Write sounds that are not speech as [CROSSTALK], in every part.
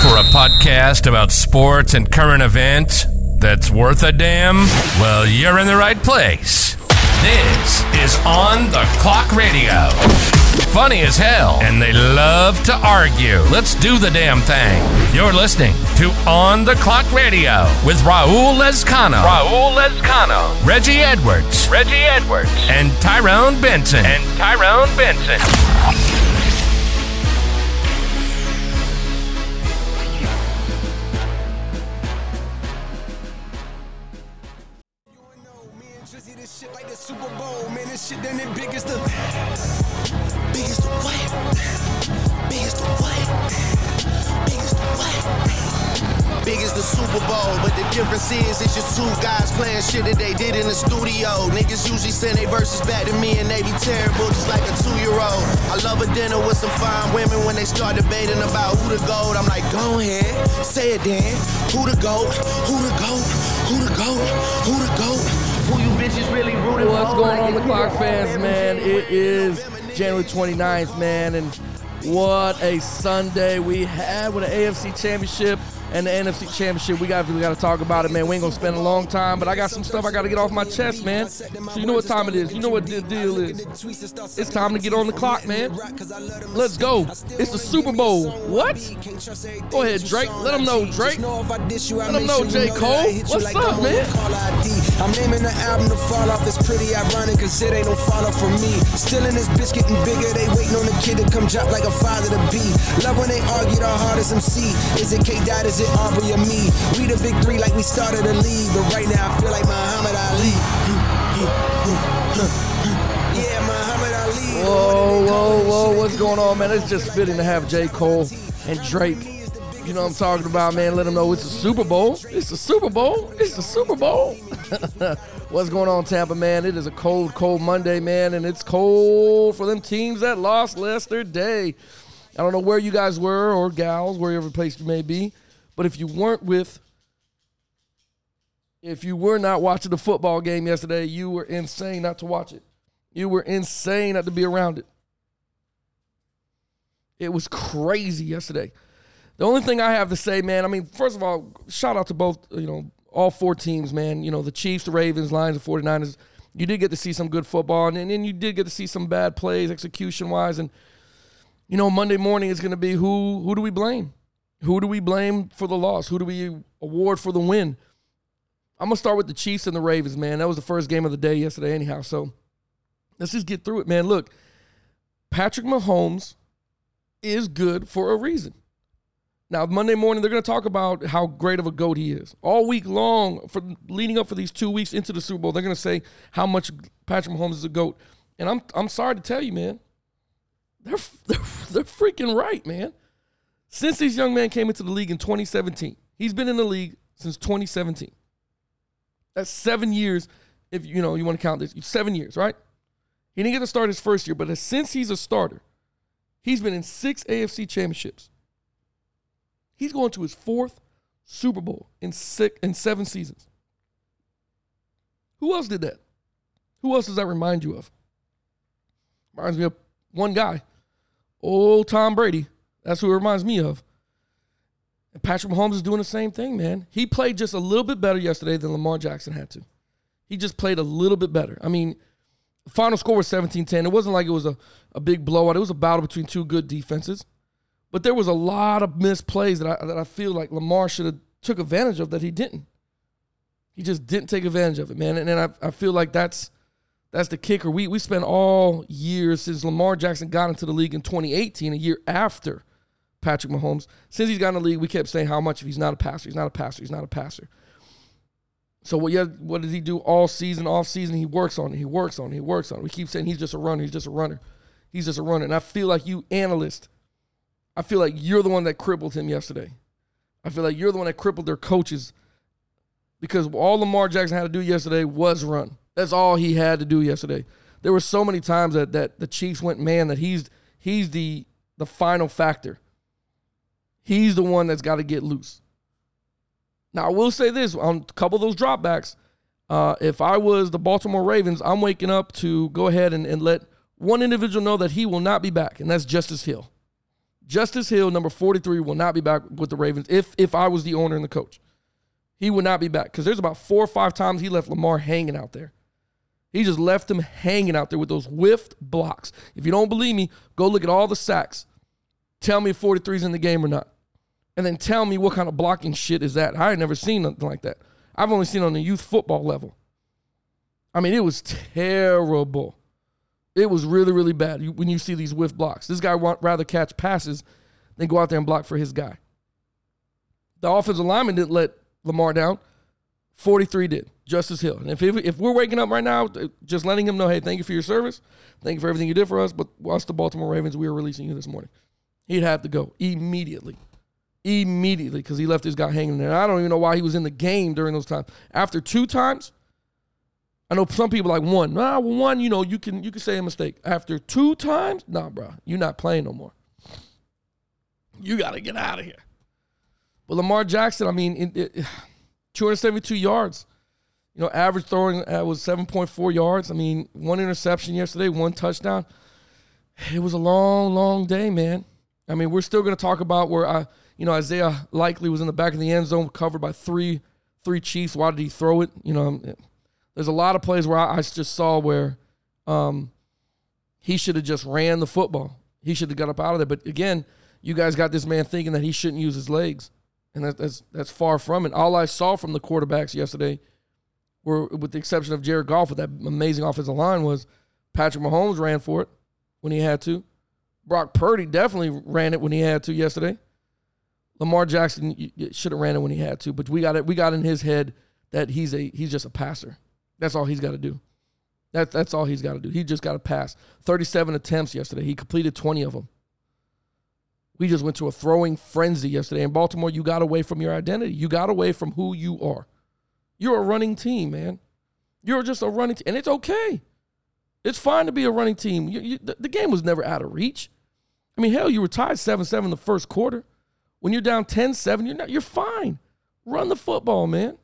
for a podcast about sports and current events that's worth a damn? Well, you're in the right place. This is On the Clock Radio. Funny as hell, and they love to argue. Let's do the damn thing. You're listening to On the Clock Radio with Raul Lezcano. Raul Lezcano. Reggie Edwards. Reggie Edwards. And Tyrone Benson. And Tyrone Benson. Shit done it big as the big as the what? Big as the what? Big as the what? Big as the Super Bowl, but the difference is it's just two guys playing shit that they did in the studio. Niggas usually send their verses back to me and they be terrible, just like a two-year-old. I love a dinner with some fine women when they start debating about who the goat. I'm like, go ahead, say it then. Who the goat? Who the goat? Going on, the if Clock fans, man? It is. January 29th, man, and what a Sunday we had with the AFC Championship and the NFC Championship. We got we got to talk about it, man. We ain't gonna spend a long time, but I got some stuff I got to get off my chest, man. So you know what time it is. You know what the deal is. It's time to get on the clock, man. Let's go. It's the Super Bowl. What? Go ahead, Drake. Let them know, Drake. Let them know, J. Cole. What's up, man? I'm naming the album to fall off. It's pretty ironic, cause it ain't no fall off for me. Still in this bitch getting bigger. They waiting on the kid to come drop like a father to be. Love when they argue the hardest MC. Is it K Dot? Is it Aubrey or me? We the big three like we started a league. But right now I feel like Muhammad Ali. Yeah, Muhammad Ali. Whoa, whoa, whoa, what's going on, man? It's just fitting to have J. Cole and Drake. You know what I'm talking about, man. Let them know it's a Super Bowl. It's the Super Bowl. It's the Super Bowl. [LAUGHS] what's going on, Tampa, man? It is a cold, cold Monday, man, and it's cold for them teams that lost yesterday. I don't know where you guys were or gals, wherever place you may be, but if you weren't with if you were not watching the football game yesterday, you were insane not to watch it. You were insane not to be around it. It was crazy yesterday. The only thing I have to say, man, I mean, first of all, shout out to both, you know, all four teams, man. You know, the Chiefs, the Ravens, Lions, the 49ers. You did get to see some good football, and then you did get to see some bad plays execution wise. And, you know, Monday morning is going to be who who do we blame? Who do we blame for the loss? Who do we award for the win? I'm gonna start with the Chiefs and the Ravens, man. That was the first game of the day yesterday, anyhow. So let's just get through it, man. Look, Patrick Mahomes is good for a reason. Now, Monday morning, they're to talk about how great of a GOAT he is. All week long, for leading up for these two weeks into the Super Bowl, they're to say how much Patrick Mahomes is a GOAT. And I'm, I'm sorry to tell you, man, they're, [LAUGHS] they're, they're freaking right, man. Since this young man came into the league in 2017, he's been in the league since 2017. That's seven years, if you know you want to count this. Seven years, right? He didn't get to start his first year, but since he's a starter, he's been in six AFC championships. He's going to his fourth Super Bowl in six in seven seasons. Who else did that? Who else does that remind you of? Reminds me of one guy, old Tom Brady. That's who it reminds me of. And Patrick Mahomes is doing the same thing, man. He played just a little bit better yesterday than Lamar Jackson had to. He just played a little bit better. I mean, final score was 17-10. It wasn't like it was a, a big blowout. It was a battle between two good defenses. But there was a lot of missed plays that I that I feel like Lamar should have took advantage of that he didn't. He just didn't take advantage of it, man. And, and I, I feel like that's that's the kicker. We we spent all years since Lamar Jackson got into the league in 2018, a year after Patrick Mahomes. Since he's got in the league, we kept saying how much if he's not a passer, he's not a passer, he's not a passer. So what? Yeah, what does he do all season, off season? He works on it. He works on it. He works on it. We keep saying he's just a runner. He's just a runner. He's just a runner. And I feel like you analyst, I feel like you're the one that crippled him yesterday. I feel like you're the one that crippled their coaches because all Lamar Jackson had to do yesterday was run. That's all he had to do yesterday. There were so many times that that the Chiefs went man that he's he's the the final factor. He's the one that's got to get loose. Now I will say this on a couple of those dropbacks. Uh, if I was the Baltimore Ravens, I'm waking up to go ahead and, and let one individual know that he will not be back, and that's Justice Hill. Justice Hill, number 43, will not be back with the Ravens if if I was the owner and the coach. He would not be back because there's about four or five times he left Lamar hanging out there. He just left him hanging out there with those whiffed blocks. If you don't believe me, go look at all the sacks. Tell me if 43's in the game or not. And then tell me what kind of blocking shit is that. I had never seen nothing like that. I've only seen on the youth football level. I mean, it was terrible. It was really, really bad when you see these whiff blocks. This guy would rather catch passes than go out there and block for his guy. The offensive lineman didn't let Lamar down. 43 did. Justice Hill. And if, if we're waking up right now, uh, just letting him know, hey, thank you for your service. Thank you for everything you did for us. But us, the Baltimore Ravens, we are releasing you this morning. He'd have to go immediately. Immediately, because he left his guy hanging there. I don't even know why he was in the game during those times. After two times, I know some people like one. Nah, well, one, you know, you can you can say a mistake. After two times, nah, bro, you're not playing no more. You got to get out of here. But Lamar Jackson, I mean, it, it, [SIGHS] 272 yards. You know, average throwing uh, was 7.4 yards. I mean, one interception yesterday, one touchdown. It was a long, long day, man. I mean, we're still going to talk about where I, you know, Isaiah Likely was in the back of the end zone, covered by three, three Chiefs. Why did he throw it? You know, there's a lot of plays where I, I just saw where um, he should have just ran the football. He should have got up out of there. But again, you guys got this man thinking that he shouldn't use his legs, and that, that's that's far from it. All I saw from the quarterbacks yesterday were, with the exception of Jared Goff with that amazing offensive line, was Patrick Mahomes ran for it when he had to. Brock Purdy definitely ran it when he had to yesterday. Lamar Jackson should have ran it when he had to, but we got it. We got in his head that he's a he's just a passer. That's all he's got to do. That, that's all he's got to do. He just got to pass. 37 attempts yesterday. He completed 20 of them. We just went to a throwing frenzy yesterday. In Baltimore, you got away from your identity. You got away from who you are. You're a running team, man. You're just a running team. And it's okay. It's fine to be a running team. You, you, the, the, game was never out of reach. I mean, hell, you were tied 7 7 the first quarter. When you're down 10 7, you're, not, you're fine. Run the football, man.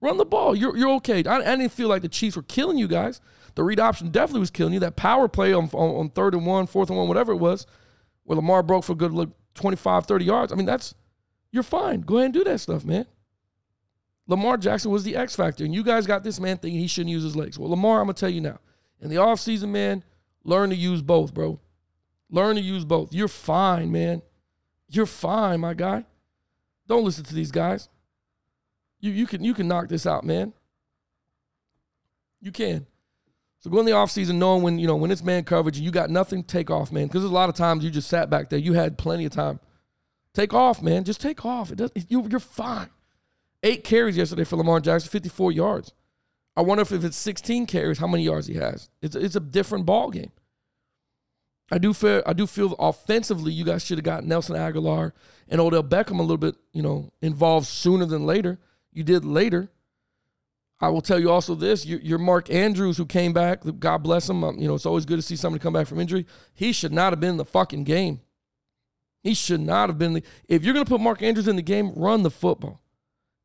Run the ball. You're, you're okay. I, I didn't feel like the Chiefs were killing you guys. The read option definitely was killing you. That power play on, on, on third and one, fourth and one, whatever it was, where Lamar broke for a good look 25, 30 yards. I mean, that's, you're fine. Go ahead and do that stuff, man. Lamar Jackson was the X factor, and you guys got this man thinking he shouldn't use his legs. Well, Lamar, I'm gonna tell you now. In the offseason, man, learn to use both, bro. Learn to use both. You're fine, man. You're fine, my guy. Don't listen to these guys. You you can you can knock this out, man. You can. So go in the offseason knowing when, you know, when it's man coverage and you got nothing, take off, man. Because there's a lot of times you just sat back there. You had plenty of time. Take off, man. Just take off. It does, you, you're fine. Eight carries yesterday for Lamar Jackson, 54 yards. I wonder if, if it's 16 carries, how many yards he has. It's, it's a different ball game. I do feel I do feel offensively, you guys should have got Nelson Agholor and Odell Beckham a little bit, you know, involved sooner than later. You did later. I will tell you also this: your, Mark Andrews, who came back, God bless him. Um, you know, it's always good to see somebody come back from injury. He should not have been in the fucking game. He should not have been. The, if you're going to put Mark Andrews in the game, run the football.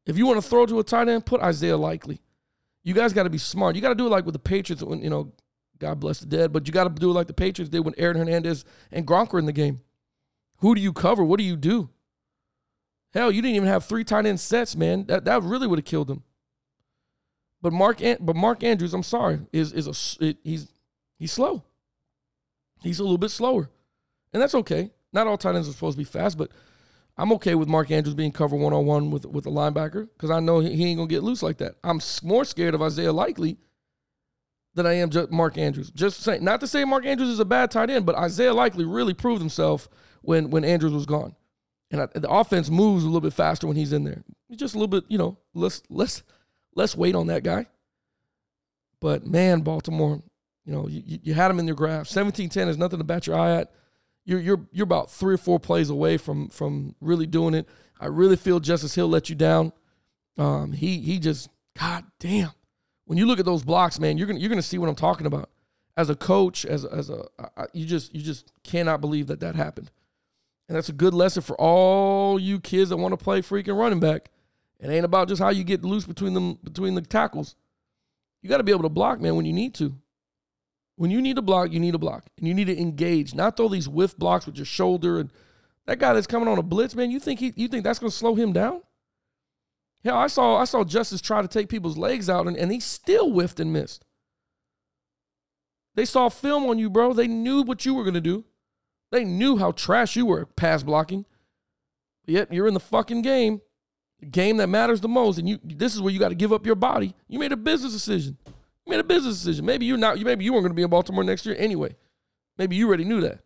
If you want to throw to a tight end, put Isaiah Likely. You guys got to be smart. You got to do it like with the Patriots when, you know, God bless the dead, but you got to do it like the Patriots did when Aaron Hernandez and Gronk were in the game. Who do you cover? What do you do? Hell, you didn't even have three tight end sets, man. That, that really would have killed him. But Mark, but Mark Andrews, I'm sorry, is is a it, he's he's slow. He's a little bit slower, and that's okay. Not all tight ends are supposed to be fast, but I'm okay with Mark Andrews being covered one on one with with a linebacker because I know he, he, ain't gonna get loose like that. I'm more scared of Isaiah Likely than I am Mark Andrews. Just saying, not to say Mark Andrews is a bad tight end, but Isaiah Likely really proved himself when when Andrews was gone, and I, the offense moves a little bit faster when he's in there. Just a little bit, you know, less less less weight on that guy. But man, Baltimore, you know, you, you had him in your graph. 17-10 is nothing to bat your eye at you're you're you're about three or four plays away from from really doing it. I really feel Justice Hill let you down. Um, he he just God damn. When you look at those blocks, man, you're gonna you're gonna see what I'm talking about. As a coach, as as a I, you just you just cannot believe that that happened, and that's a good lesson for all you kids that want to play freaking running back. It ain't about just how you get loose between them between the tackles. You got to be able to block, man, when you need to. When you need to block, you need to block. And you need to engage, not throw these whiff blocks with your shoulder and That guy that's coming on a blitz, man, you think he you think that's gonna slow him down? Hell, I saw I saw Justice try to take people's legs out and, and he still whiffed and missed. They saw film on you, bro. They knew what you were gonna do. They knew how trash you were pass blocking. But yet you're in the fucking game, the game that matters the most, and you this is where you got to give up your body. You made a business decision. You made a business decision. Maybe you're not. Maybe you weren't to be in Baltimore next year anyway. Maybe you already knew that.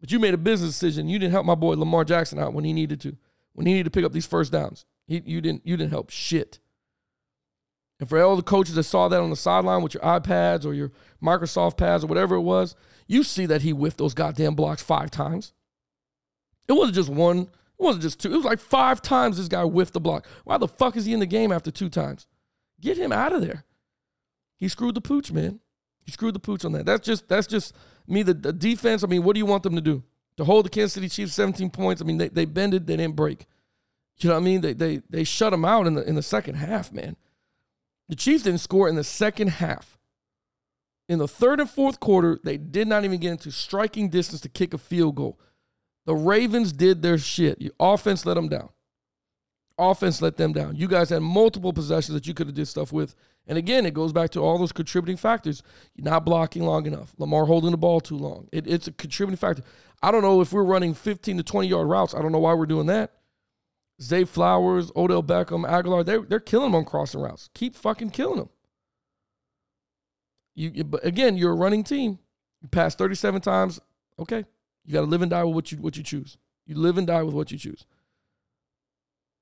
But you made a business decision. You didn't help my boy Lamar Jackson out when he needed to. When he needed to pick up these first downs. He, you didn't you didn't help shit. And for all the coaches that saw that on the sideline with your iPads or your Microsoft pads or whatever it was, you see that he whiffed those goddamn blocks five times. It wasn't just one, it wasn't just two. It was like five times this guy whiffed the block. Why the fuck is he in the game after two times? Get him out of there. He screwed the pooch, man. He screwed the pooch on that. That's just that's just me. The, the defense. I mean, what do you want them to do? To hold the Kansas City Chiefs 17 points. I mean, they they bended, they didn't break. You know what I mean? They they they shut them out in the in the second half, man. The Chiefs didn't score in the second half. In the third and fourth quarter, they did not even get into striking distance to kick a field goal. The Ravens did their shit. Your offense let them down. Offense let them down. You guys had multiple possessions that you could have did stuff with. And again, it goes back to all those contributing factors. You're not blocking long enough. Lamar holding the ball too long. It, it's a contributing factor. I don't know if we're running 15 to 20 yard routes. I don't know why we're doing that. Zay Flowers, Odell Beckham, Agholor, they're, they're killing them on crossing routes. Keep fucking killing them. You, but again, you're a running team. You pass 37 times. Okay, you got to live and die with what you what you choose. You live and die with what you choose.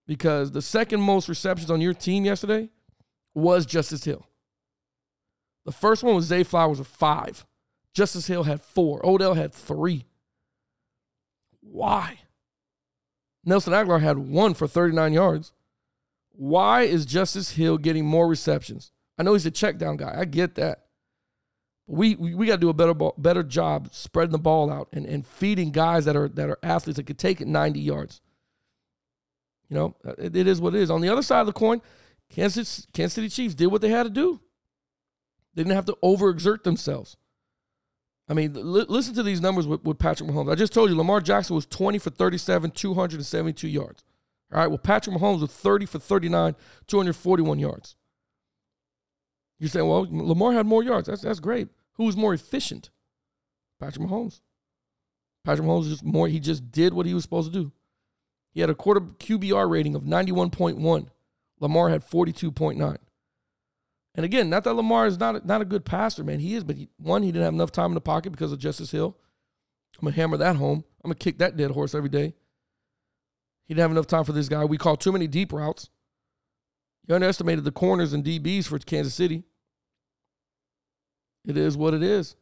Because the second most receptions on your team yesterday was Justice Hill. The first one was Zay Flowers with five. Justice Hill had four. Odell had three. Why? Nelson Agholor had one for 39 yards. Why is Justice Hill getting more receptions? I know he's a check down guy. I get that. But we we, we got to do a better ball, better job spreading the ball out and, and feeding guys that are that are athletes that could take it 90 yards. You know, uh, it, it is what it is. On the other side of the coin, Kansas Kansas City Chiefs did what they had to do. They didn't have to overexert themselves. I mean, li- listen to these numbers with, with Patrick Mahomes. I just told you Lamar Jackson was 20 for 37, 272 yards. All right, well, Patrick Mahomes was 30 for 39, 241 yards. You're saying, well, Lamar had more yards. That's, that's great. Who was more efficient? Patrick Mahomes. Patrick Mahomes just more, he just did what he was supposed to do. He had a quarter QBR rating of 91.1. Lamar had 42.9. And again, not that Lamar is not a, not a good passer, man. He is, but he, one, he didn't have enough time in the pocket because of Justice Hill. I'm gonna hammer that home. I'm gonna kick that dead horse every day. He didn't have enough time for this guy. We call too many deep routes. You underestimated the corners and DBs for Kansas City. It is what it is.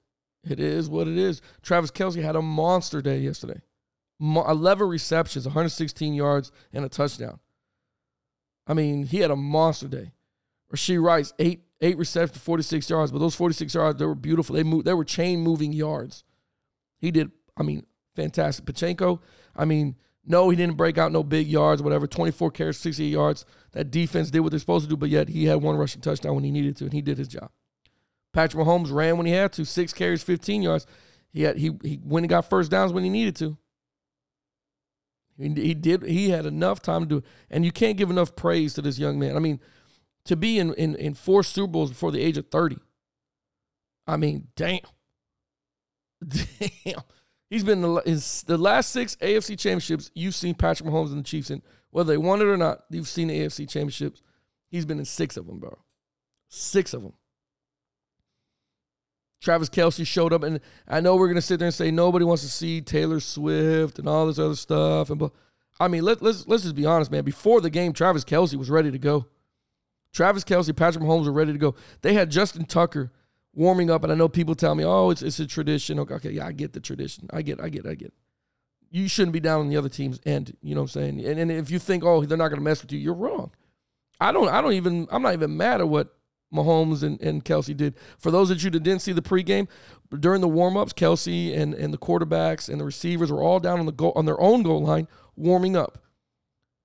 It is what it is. Travis Kelce had a monster day yesterday. 11 receptions, 116 yards, and a touchdown. I mean, he had a monster day. Rashee Rice, eight eight receptions, 46 yards, but those 46 yards, they were beautiful. They moved, they were chain moving yards. He did, I mean, fantastic. Pacheco, I mean, no, he didn't break out no big yards, whatever. 24 carries, 68 yards. That defense did what they're supposed to do, but yet he had one rushing touchdown when he needed to, and he did his job. Patrick Mahomes ran when he had to, six carries, 15 yards. He had he he went and got first downs when he needed to. He, he did he had enough time to do it. And you can't give enough praise to this young man. I mean, to be in, in, in four Super Bowls before the age of 30. I mean, damn. [LAUGHS] Damn. He's been the, his, the last six AFC championships. You've seen Patrick Mahomes and the Chiefs in, whether they won it or not, you've seen the AFC championships. He's been in six of them, bro. Six of them. Travis Kelce showed up, and I know we're gonna sit there and say nobody wants to see Taylor Swift and all this other stuff. And but I mean, let, let's let's just be honest, man. Before the game, Travis Kelce was ready to go. Travis Kelce, Patrick Mahomes were ready to go. They had Justin Tucker warming up, and I know people tell me, "Oh, it's it's a tradition." Okay, okay, yeah, I get the tradition. I get, I get, I get. You shouldn't be down on the other team's end. You know what I'm saying? And, and if you think, "Oh, they're not going to mess with you," you're wrong. I don't. I don't even. I'm not even mad at what Mahomes and, and Kelce did. For those of you that didn't see the pregame, during the warmups, Kelce and, and the quarterbacks and the receivers were all down on the goal on their own goal line warming up.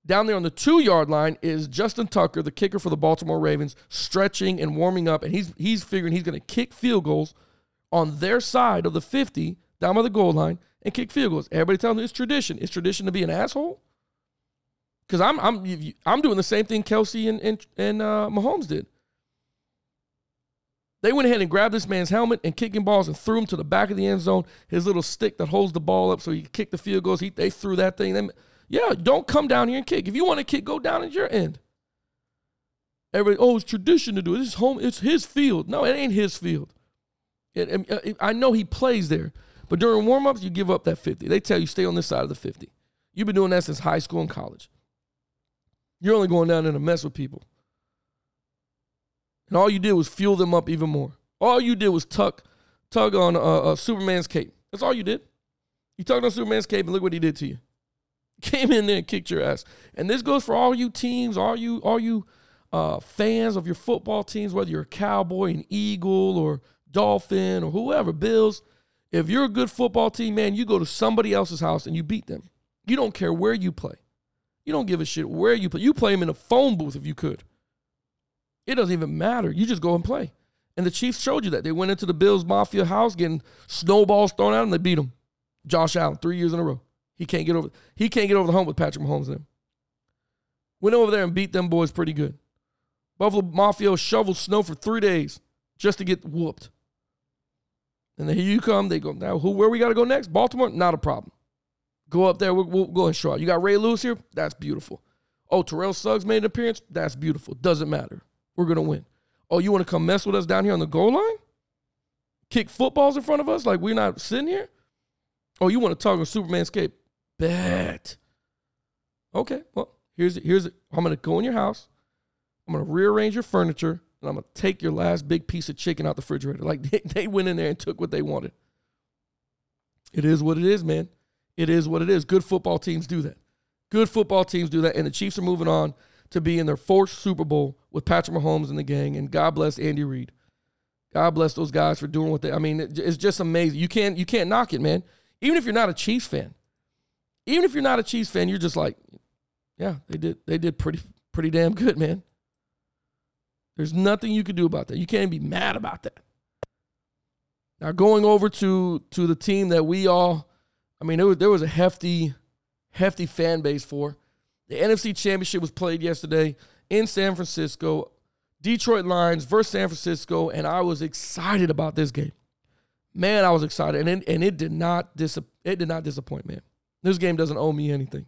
Down there on the two yard line is Justin Tucker, the kicker for the Baltimore Ravens, stretching and warming up, and he's he's figuring he's going to kick field goals on their side of the 50 down by the goal line and kick field goals. Everybody telling me it's tradition. It's tradition to be an asshole. Because I'm I'm I'm doing the same thing Kelce and and, and uh, Mahomes did. They went ahead and grabbed this man's helmet and kicking balls and threw him to the back of the end zone. His little stick that holds the ball up so he could kick the field goals. He, they threw that thing. They, yeah, don't come down here and kick. If you want to kick, go down at your end. Everybody, oh, it's tradition to do it. This is home. It's his field. No, it ain't his field. It, it, I know he plays there, but during warmups, you give up that 50. They tell you stay on this side of the 50. You've been doing that since high school and college. You're only going down there to mess with people. And all you did was fuel them up even more. All you did was tuck, tug on uh, uh, Superman's cape. That's all you did. You tugged on Superman's cape, and look what he did to you. [LAUGHS] Came in there and kicked your ass. And this goes for all you teams, all you, all you uh, fans of your football teams, whether you're a Cowboy, an Eagle, or Dolphin, or whoever, Bills. If you're a good football team, man, you go to somebody else's house and you beat them. You don't care where you play. You don't give a shit where you play. You play them in a phone booth if you could. It doesn't even matter. You just go and play. And the Chiefs showed you that. They went into the Bills Mafia house getting snowballs thrown at them. They beat them. Josh Allen, three years in a row. He can't get over. He can't get over the hump with Patrick Mahomes and them. Went over there and beat them boys pretty good. Buffalo Mafia shoveled snow for three days just to get whooped. And then here you come. They go now. Who? Where we got to go next? Baltimore. Not a problem. Go up there. We'll, we'll go and show. You got Ray Lewis here. That's beautiful. Oh, Terrell Suggs made an appearance. That's beautiful. Doesn't matter. We're to win. Oh, you want to come mess with us down here on the goal line? Kick footballs in front of us like we're not sitting here? Oh, you want to talk on Superman's cape? Bet. Okay, well, here's. Here's. I'm to go in your house. I'm to rearrange your furniture, and I'm to take your last big piece of chicken out the refrigerator. Like [LAUGHS] they, they went in there and took what they wanted. It is what it is, man. It is what it is. Good football teams do that. Good football teams do that, and the Chiefs are moving on to be in their fourth Super Bowl with Patrick Mahomes and the gang. And God bless Andy Reid. God bless those guys for doing what they. I mean, it's just amazing. You can't you can't knock it, man. Even if you're not a Chiefs fan, even if you're not a Chiefs fan, you're just like, yeah, they did they did pretty pretty damn good, man. There's nothing you can do about that. You can't be mad about that. Now going over to to the team that we all, I mean, there was there was a hefty, hefty fan base for. The NFC Championship was played yesterday in San Francisco. Detroit Lions versus San Francisco, and I was excited about this game. Man, I was excited, and it, and it did not dis- it did not disappoint, man. This game doesn't owe me anything.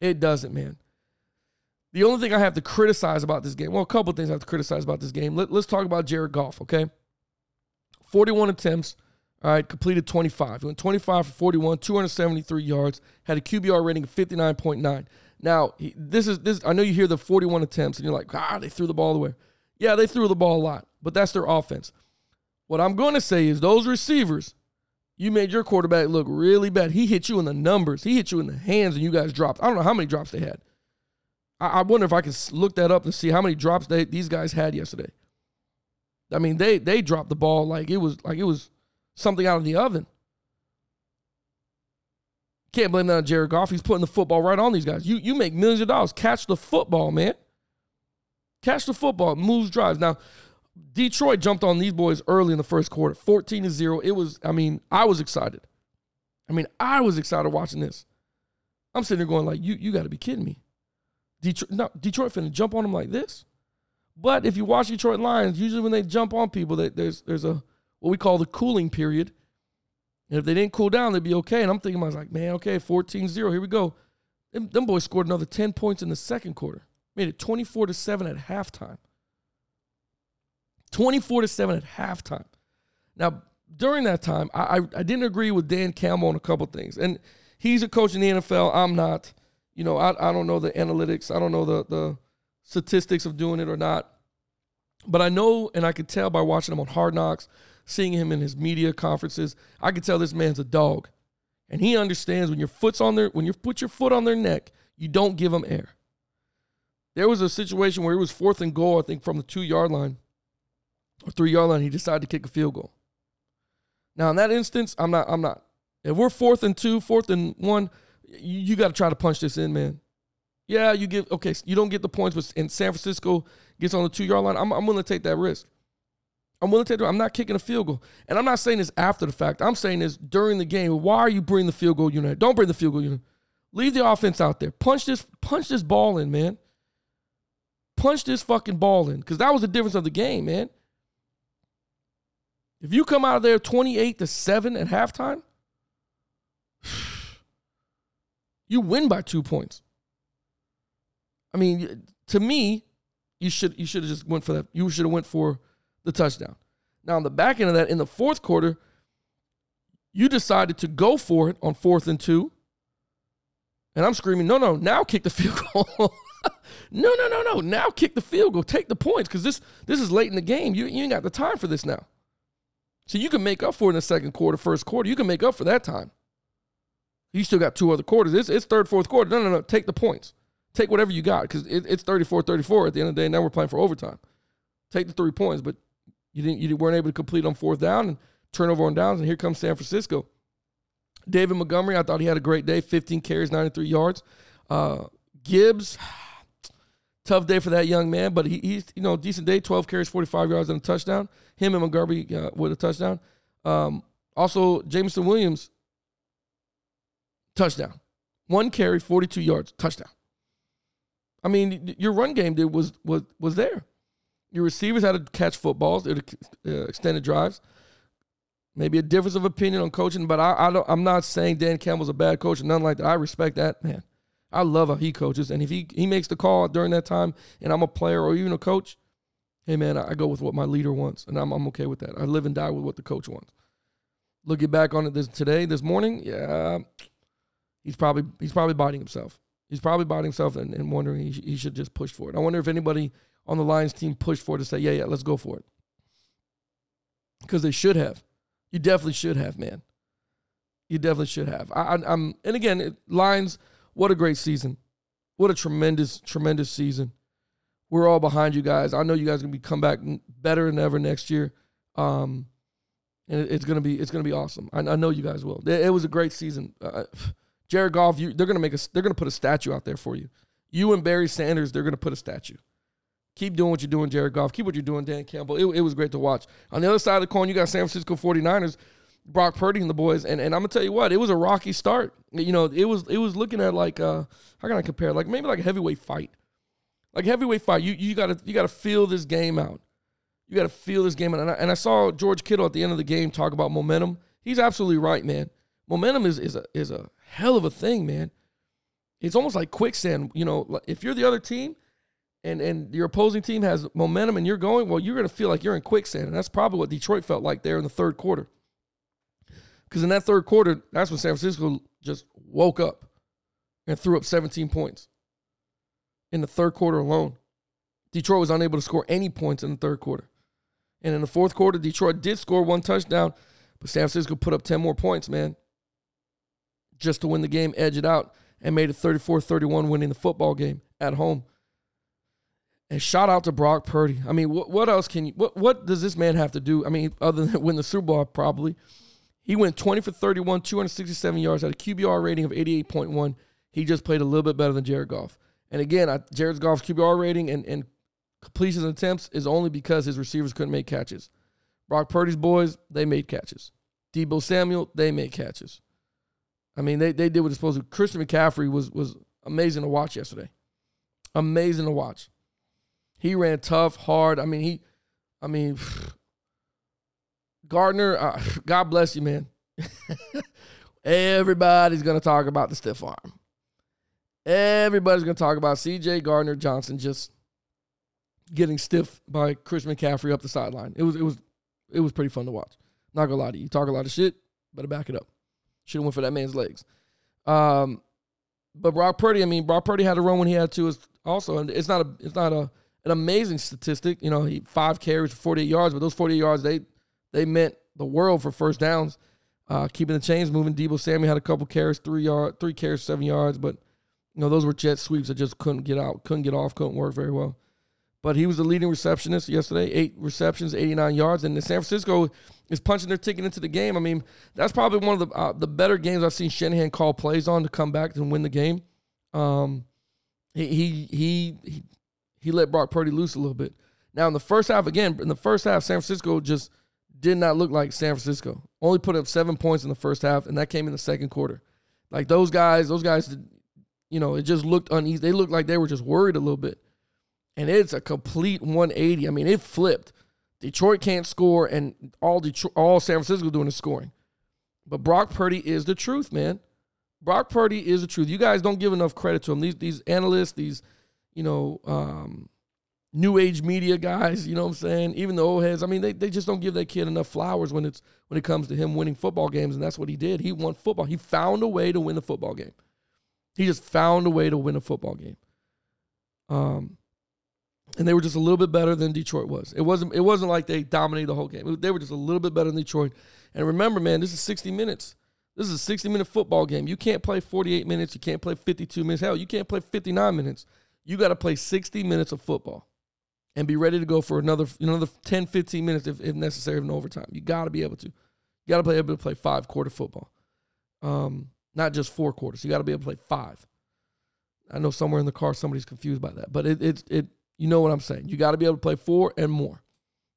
It doesn't, man. The only thing I have to criticize about this game, well, a couple things I have to criticize about this game. Let, us talk about Jared Goff, okay? 41 attempts, all right, completed 25. He went 25 for 41, 273 yards, had a QBR rating of 59.9. Now, this is this. I know you hear the 41 attempts and you're like, ah, they threw the ball away. Yeah, they threw the ball a lot, but that's their offense. What I'm going to say is those receivers, you made your quarterback look really bad. He hit you in the numbers. He hit you in the hands, and you guys dropped. I don't know how many drops they had. I, I wonder if I can look that up and see how many drops they, these guys had yesterday. I mean, they they dropped the ball like it was like it was something out of the oven. Can't blame that on Jared Goff. He's putting the football right on these guys. You you make millions of dollars. Catch the football, man. Catch the football. Moves drives. Now, Detroit jumped on these boys early in the first quarter, 14 to 0. It was, I mean, I was excited. I mean, I was excited watching this. I'm sitting there going, like, you you gotta be kidding me. Detroit, no, Detroit finna jump on them like this. But if you watch Detroit Lions, usually when they jump on people, they, there's there's a what we call the cooling period and if they didn't cool down, they'd be okay. And I'm thinking, I was like, man, okay, 14 0, here we go. Them, them boys scored another 10 points in the second quarter, made it 24 to 7 at halftime. 24 to 7 at halftime. Now, during that time, I, I, I didn't agree with Dan Campbell on a couple things. And he's a coach in the NFL. I'm not. You know, I, I don't know the analytics. I don't know the, the statistics of doing it or not. But I know and I could tell by watching him on Hard Knocks seeing him in his media conferences, I could tell this man's a dog. And he understands when your foot's on their when you put your foot on their neck, you don't give them air. There was a situation where it was fourth and goal, I think, from the two yard line or three yard line. He decided to kick a field goal. Now, in that instance, I'm not. I'm not. If we're fourth and two, fourth and one, you, you got to try to punch this in, man. Yeah, you get okay. You don't get the points, but in San Francisco gets on the two yard line. I'm, I'm willing to take that risk. I'm willing to take. I'm not kicking a field goal, and I'm not saying this after the fact. I'm saying this during the game. Why are you bringing the field goal unit? Don't bring the field goal unit. Leave the offense out there. Punch this. Punch this ball in, man. Punch this fucking ball in, because that was the difference of the game, man. If you come out of there 28 to seven at halftime, [SIGHS] you win by two points. I mean, to me, you should you should have just went for that. You should have went for the touchdown. Now on the back end of that, in the fourth quarter, you decided to go for it on fourth and two. And I'm screaming, no, no, now kick the field goal. [LAUGHS] no, no, no, no. Now kick the field goal. Take the points. Because this this is late in the game. You, you ain't got the time for this now. So you can make up for it in the second quarter, first quarter. You can make up for that time. You still got two other quarters. It's, it's third, fourth quarter. No, no, no. Take the points. Take whatever you got because it, it's 34 34 at the end of the day. Now we're playing for overtime. Take the three points, but you didn't. You weren't able to complete on fourth down and turnover on downs. And here comes San Francisco. David Montgomery, I thought he had a great day. 15 carries, 93 yards. Uh, Gibbs, tough day for that young man, but he, he's you know decent day. 12 carries, 45 yards and a touchdown. Him and Montgomery uh, with a touchdown. Um, also, Jameson Williams, touchdown. One carry, 42 yards, touchdown. I mean, your run game did was was was there. Your receivers had to catch footballs, uh, extended drives. Maybe a difference of opinion on coaching, but I, I don't, I'm not saying Dan Campbell's a bad coach and nothing like that. I respect that man. I love how he coaches, and if he he makes the call during that time, and I'm a player or even a coach, hey man, I, go with what my leader wants, and I'm I'm okay with that. I live and die with what the coach wants. Looking back on it this today, this morning, yeah, he's probably he's probably biting himself. He's probably biting himself and, and wondering he, sh- he should just push for it. I wonder if anybody on the Lions team pushed for it to say, yeah, yeah, let's go for it. Because they should have. You definitely should have, man. You definitely should have. I, am and again, it, Lions, what a great season. What a tremendous, tremendous season. We're all behind you guys. I know you guys are gonna be come back better than ever next year. Um, and it's gonna be it's gonna be awesome. I, I know you guys will. It, it was a great season. Uh, Jared Goff, you, they're gonna make a they're gonna put a statue out there for you. You and Barry Sanders, they're gonna put a statue. Keep doing what you're doing, Jared Goff. Keep what you're doing, Dan Campbell. It, it was great to watch. On the other side of the coin, you got San Francisco 49ers, Brock Purdy and the boys. And, and I'm gonna tell you what, it was a rocky start. You know, it was it was looking at like uh how can I compare? Like maybe like a heavyweight fight. Like heavyweight fight. You you gotta you gotta feel this game out. You gotta feel this game out. And I, and I saw George Kittle at the end of the game talk about momentum. He's absolutely right, man. Momentum is is a is a hell of a thing, man. It's almost like quicksand. You know, if you're the other team and and your opposing team has momentum and you're going, well, you're to feel like you're in quicksand. And that's probably what Detroit felt like there in the third quarter. Because in that third quarter, that's when San Francisco just woke up and threw up 17 points in the third quarter alone. Detroit was unable to score any points in the third quarter. And in the fourth quarter, Detroit did score one touchdown, but San Francisco put up 10 more points, man just to win the game, edge it out, and made it 34 31, winning the football game at home. And shout out to Brock Purdy. I mean, what, what else can you, what, what does this man have to do? I mean, other than [LAUGHS] win the Super Bowl, probably. He went 20 for 31, 267 yards, had a QBR rating of 88.1. He just played a little bit better than Jared Goff. And again, I, Jared Goff's QBR rating and, and completions attempts is only because his receivers couldn't make catches. Brock Purdy's boys, they made catches. Deebo Samuel, they made catches. I mean, they, they did what they're supposed to. Christian McCaffrey was was amazing to watch yesterday. Amazing to watch. He ran tough, hard. I mean, he, I mean, [SIGHS] Gardner, uh, [LAUGHS] God bless you, man. [LAUGHS] Everybody's gonna talk about the stiff arm. Everybody's gonna talk about C.J. Gardner Johnson just getting stiff by Chris McCaffrey up the sideline. It was it was it was pretty fun to watch. Not gonna lie to you. You talk a lot of shit, better back it up. Should have went for that man's legs. Um, but Brock Purdy, I mean, Brock Purdy had a run when he had to also, and it's not a it's not a an amazing statistic. You know, he five carries for 48 yards, but those 48 yards they they meant the world for first downs. Uh, keeping the chains moving. Deebo Samuel had a couple carries, three yard, three carries, seven yards, but you know those were jet sweeps that just couldn't get out, couldn't get off, couldn't work very well. But he was the leading receptionist yesterday, eight receptions, 89 yards. And the San Francisco is punching their ticket into the game. I mean, that's probably one of the uh, the better games I've seen Shanahan call plays on to come back and win the game. Um, he, he he he he let Brock Purdy loose a little bit. Now in the first half, again, in the first half, San Francisco just did not look like San Francisco. Only put up seven points in the first half, and that came in the second quarter. Like those guys, those guys, you know, it just looked uneasy. They looked like they were just worried a little bit. And it's a complete 180. I mean, it flipped. Detroit can't score, and all Detroit, all San Francisco doing is scoring. But Brock Purdy is the truth, man. Brock Purdy is the truth. You guys don't give enough credit to him. These these analysts, these you know, um, new age media guys, you know what I'm saying? Even the old heads, I mean, they, they just don't give that kid enough flowers when it's when it comes to him winning football games, and that's what he did. He won football. He found a way to win a football game. He just found a way to win a football game. Um, and they were just a little bit better than Detroit was. It wasn't it wasn't like they dominated the whole game. They were just a little bit better than Detroit. And remember, man, this is 60 minutes. This is a 60 minute football game. You can't play 48 minutes. You can't play 52 minutes. Hell, you can't play 59 minutes. You got to play 60 minutes of football and be ready to go for another another 10, 15 minutes if, if necessary in overtime. You got to be able to. You got to be able to play five quarter football, um, not just four quarters. You got to be able to play five. I know somewhere in the car somebody's confused by that, but it it it you know what I'm saying. You got to be able to play four and more.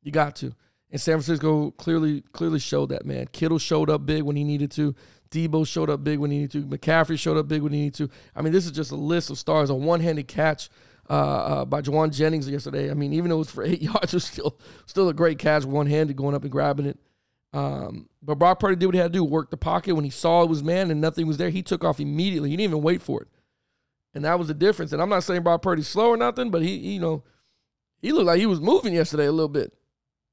You got to. And San Francisco clearly clearly showed that man. Kittle showed up big when he needed to. Deebo showed up big when he needed to. McCaffrey showed up big when he needed to. I mean, this is just a list of stars. A one-handed catch uh, uh, by Jauan Jennings yesterday. I mean, even though it was for eight [LAUGHS] yards, it was still still a great catch, one-handed, going up and grabbing it. Um, but Brock Purdy did what he had to do, work the pocket. When he saw it was man and nothing was there, he took off immediately. He didn't even wait for it. And that was the difference. And I'm not saying Brock Purdy's slow or nothing, but he, he, you know, he looked like he was moving yesterday a little bit.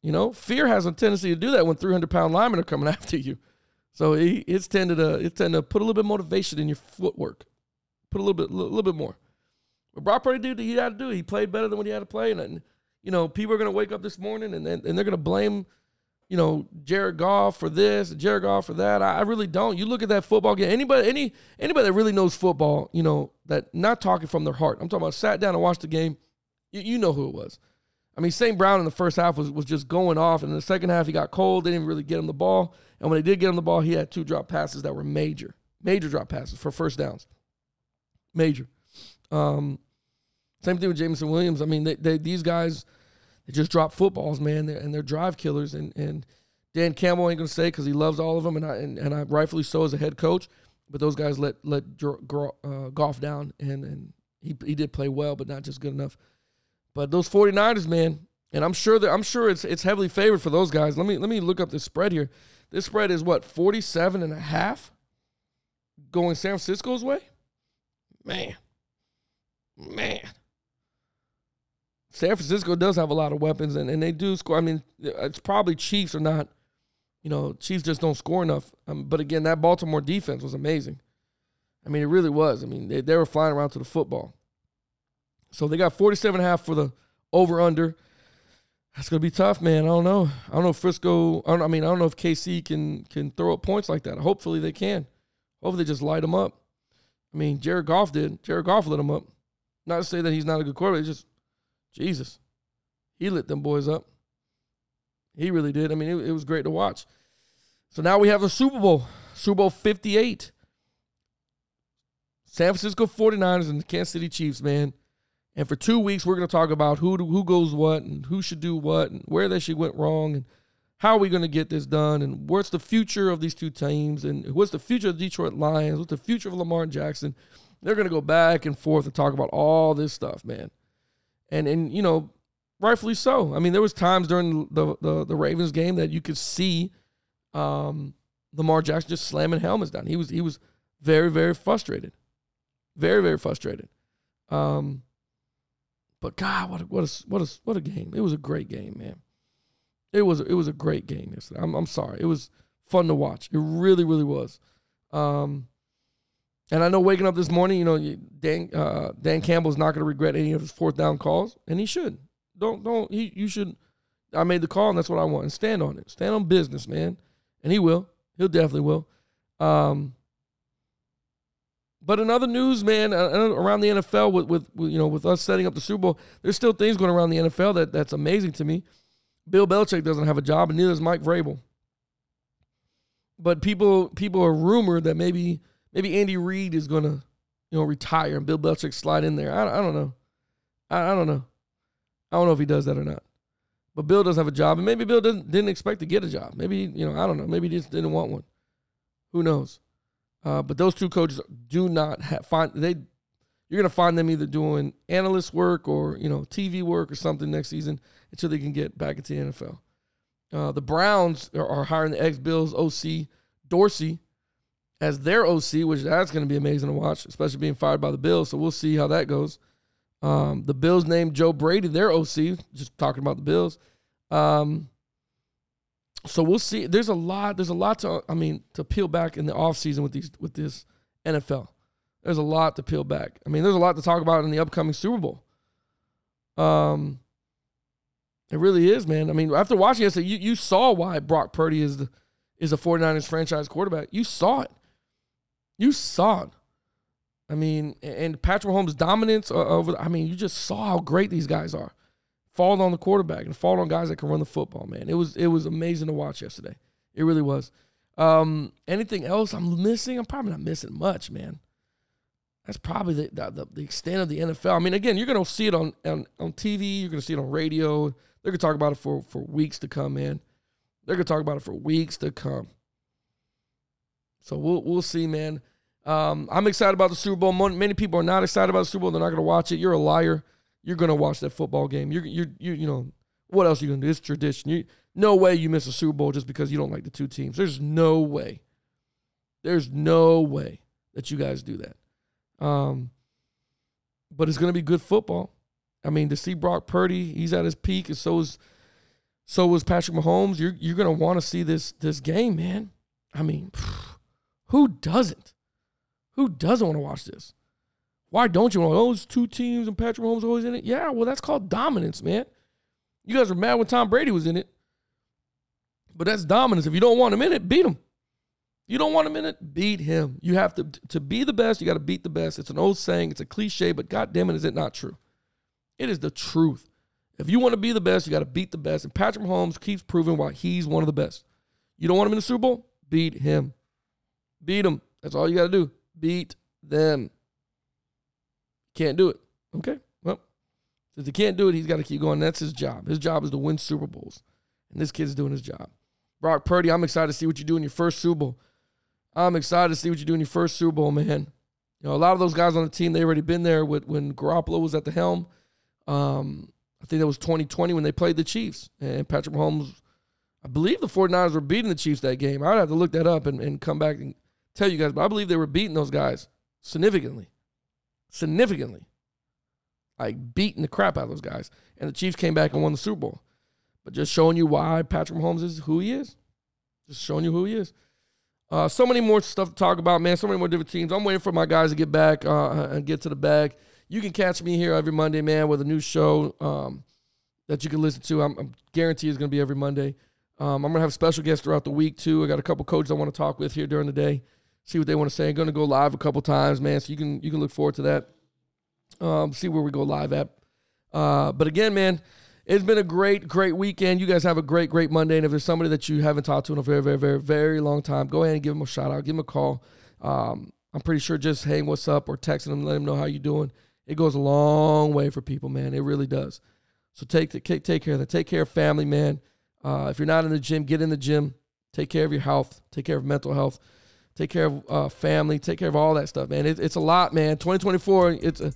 You know, fear has a tendency to do that when 300 pound linemen are coming [LAUGHS] after you. So he, it's tended to it's tended to put a little bit motivation in your footwork, put a little bit a little bit more. But Brock Purdy did he had to do. He played better than what he had to play, and, and you know people are going to wake up this morning and and, and they're going to blame, you know, Jared Goff for this, Jared Goff for that. I, I really don't. You look at that football game. Anybody any anybody that really knows football, you know, that not talking from their heart. I'm talking about sat down and watched the game. You, you know who it was. I mean, St. Brown in the first half was, was just going off. And in the second half, he got cold. They didn't really get him the ball. And when they did get him the ball, he had two drop passes that were major, major drop passes for first downs. Major. Um, same thing with Jameson Williams. I mean, they, they, these guys, they just drop footballs, man, they're, and they're drive killers. And, and Dan Campbell ain't going to say because he loves all of them, and I, and, and I rightfully so as a head coach. But those guys let let uh, Goff down, and, and he, he did play well, but not just good enough. But those 49ers, man, and I'm sure that I'm sure it's it's heavily favored for those guys. Let me let me look up the spread here. This spread is what 47 and a half going San Francisco's way? Man. Man. San Francisco does have a lot of weapons and, and they do score. I mean, it's probably Chiefs are not, you know, Chiefs just don't score enough. Um, but again, that Baltimore defense was amazing. I mean, it really was. I mean, they, they were flying around to the football. So they got 47 and a half for the over under. That's gonna be tough, man. I don't know. I don't know if Frisco. I, I mean, I don't know if KC can can throw up points like that. Hopefully they can. Hopefully they just light them up. I mean, Jared Goff did. Jared Goff lit them up. Not to say that he's not a good quarterback. Just Jesus, he lit them boys up. He really did. I mean, it, it was great to watch. So now we have the Super Bowl, Super Bowl 58. San Francisco 49ers and the Kansas City Chiefs, man. And for two weeks, we're going to talk about who who goes what and who should do what and where they should went wrong and how are we going to get this done and what's the future of these two teams and what's the future of the Detroit Lions, what's the future of Lamar Jackson. They're going to go back and forth and talk about all this stuff, man. And and you know, rightfully so. I mean, there was times during the the, the Ravens game that you could see um, Lamar Jackson just slamming helmets down. He was he was very very frustrated, very very frustrated. Um, but God, what a, what a, what a, what a game! It was a great game, man. It was it was a great game yesterday. I'm I'm sorry. It was fun to watch. It really really was. Um, and I know waking up this morning, you know, Dan uh, Dan Campbell's not going to regret any of his fourth down calls, and he should. Don't don't he? You should. I made the call, and that's what I want. And stand on it. Stand on business, man. And he will. He'll definitely will. Um, but in other news, man, uh, uh, around the NFL, with, with, with you know with us setting up the Super Bowl, there's still things going around the NFL that that's amazing to me. Bill Belichick doesn't have a job, and neither does Mike Vrabel. But people people are rumored that maybe maybe Andy Reid is going to you know retire and Bill Belichick slide in there. I, I don't know. I, I don't know. I don't know if he does that or not. But Bill does have a job, and maybe Bill didn't didn't expect to get a job. Maybe you know I don't know. Maybe he just didn't want one. Who knows? Uh, but those two coaches do not have, find they. You're gonna find them either doing analyst work or you know TV work or something next season until they can get back into the NFL. Uh, the Browns are, are hiring the ex Bills OC Dorsey as their OC, which that's going to be amazing to watch, especially being fired by the Bills. So we'll see how that goes. Um, the Bills named Joe Brady their OC, just talking about the Bills. Um, so we'll see. There's a lot. There's a lot to. I mean, to peel back in the offseason with these with this NFL. There's a lot to peel back. I mean, there's a lot to talk about in the upcoming Super Bowl. Um, it really is, man. I mean, after watching yesterday, you, you saw why Brock Purdy is the is a 49ers franchise quarterback. You saw it. You saw it. I mean, and Patrick Mahomes' dominance over. I mean, you just saw how great these guys are. Fall on the quarterback and fall on guys that can run the football. Man, it was it was amazing to watch yesterday. It really was. Um, anything else I'm missing? I'm probably not missing much, man. That's probably the, the, the extent of the NFL. I mean, again, you're gonna see it on on, on TV. You're gonna see it on radio. They're gonna talk about it for for weeks to come, man. They're gonna talk about it for weeks to come. So we'll we'll see, man. Um, I'm excited about the Super Bowl. Many people are not excited about the Super Bowl. They're not going to watch it. You're a liar. You're going to watch that football game. You're, you're, you, you know, what else are you going to do? It's tradition. You, no way you miss a Super Bowl just because you don't like the two teams. There's no way. There's no way that you guys do that. Um, but it's going to be good football. I mean, to see Brock Purdy, he's at his peak, and so is so was Patrick Mahomes. You're you're going to want to see this this game, man. I mean, [SIGHS] who doesn't? Who doesn't want to watch this? Why don't you want oh, those two teams and Patrick Mahomes always in it? Yeah, well, that's called dominance, man. You guys were mad when Tom Brady was in it. But that's dominance. If you don't want him in it, beat him. You don't want him in it, beat him. You have to to be the best, you got to beat the best. It's an old saying, it's a cliche, but god damn it, is it not true? It is the truth. If you want to be the best, you got to beat the best. And Patrick Mahomes keeps proving why he's one of the best. You don't want him in the Super Bowl? Beat him. Beat him. That's all you got to do beat them. Can't do it. Okay. Well, since he can't do it, he's got to keep going. That's his job. His job is to win Super Bowls. And this kid's doing his job. Brock Purdy, I'm excited to see what you do in your first Super Bowl. I'm excited to see what you do in your first Super Bowl, man. You know, a lot of those guys on the team, they already been there with when Garoppolo was at the helm. Um, I think that was 2020 when they played the Chiefs. And Patrick Mahomes, I believe the 49ers were beating the Chiefs that game. I'd have to look that up and, and come back and tell you guys, but I believe they were beating those guys significantly. Significantly. Like beating the crap out of those guys. And the Chiefs came back and won the Super Bowl. But just showing you why Patrick Mahomes is who he is. Just showing you who he is. Uh, so many more stuff to talk about, man. So many more different teams. I'm waiting for my guys to get back uh, and get to the bag. You can catch me here every Monday, man, with a new show um, that you can listen to. I'm, I'm guarantee it's going to be every Monday. Um, I'm going to have special guests throughout the week, too. I got a couple coaches I want to talk with here during the day see what they want to say. I'm going to go live a couple times, man. So you can you can look forward to that. Um, see where we go live at. Uh, but again, man, it's been a great, great weekend. You guys have a great, great Monday. And if there's somebody that you haven't talked to in a very, very, very, very long time, go ahead and give them a shout out. Give them a call. Um, I'm pretty sure just hey, what's up, or texting them, let them know how you're doing. It goes a long way for people, man. It really does. So take take, take care of that. Take care of family, man. Uh, if you're not in the gym, get in the gym. Take care of your health. Take care of mental health take care of uh, family, take care of all that stuff, man. It, it's a lot, man. 2024, it's a,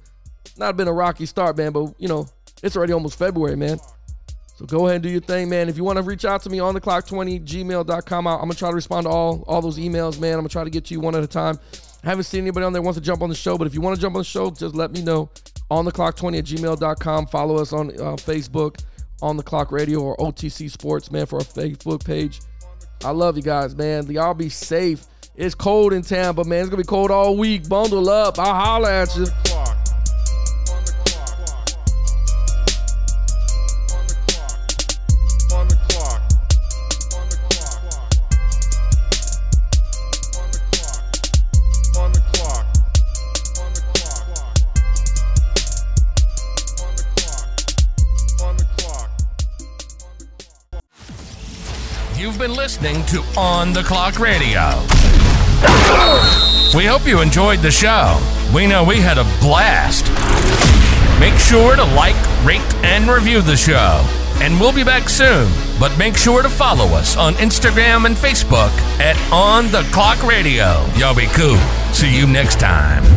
not been a rocky start, man, but you know, it's already almost February, man. So go ahead and do your thing, man. If you want to reach out to me on the clock 20 gmail.com, I'm gonna try to respond to all all those emails, man. I'm gonna try to get to you one at a time. I haven't seen anybody on there wants to jump on the show, but if you want to jump on the show, just let me know on the clock 20 at gmail.com. Follow us on uh, Facebook, on the clock radio, or OTC Sports, man, for our Facebook page. I love you guys, man. Y'all be safe. It's cold in Tampa, man. It's gonna be cold all week. Bundle up. I'll holler at you. You've been listening to On the Clock Radio. We hope you enjoyed the show. We know we had a blast. Make sure to like, rate, and review the show. and we'll be back soon. But make sure to follow us on Instagram and Facebook at On the Clock Radio. Y'all be cool. See you next time.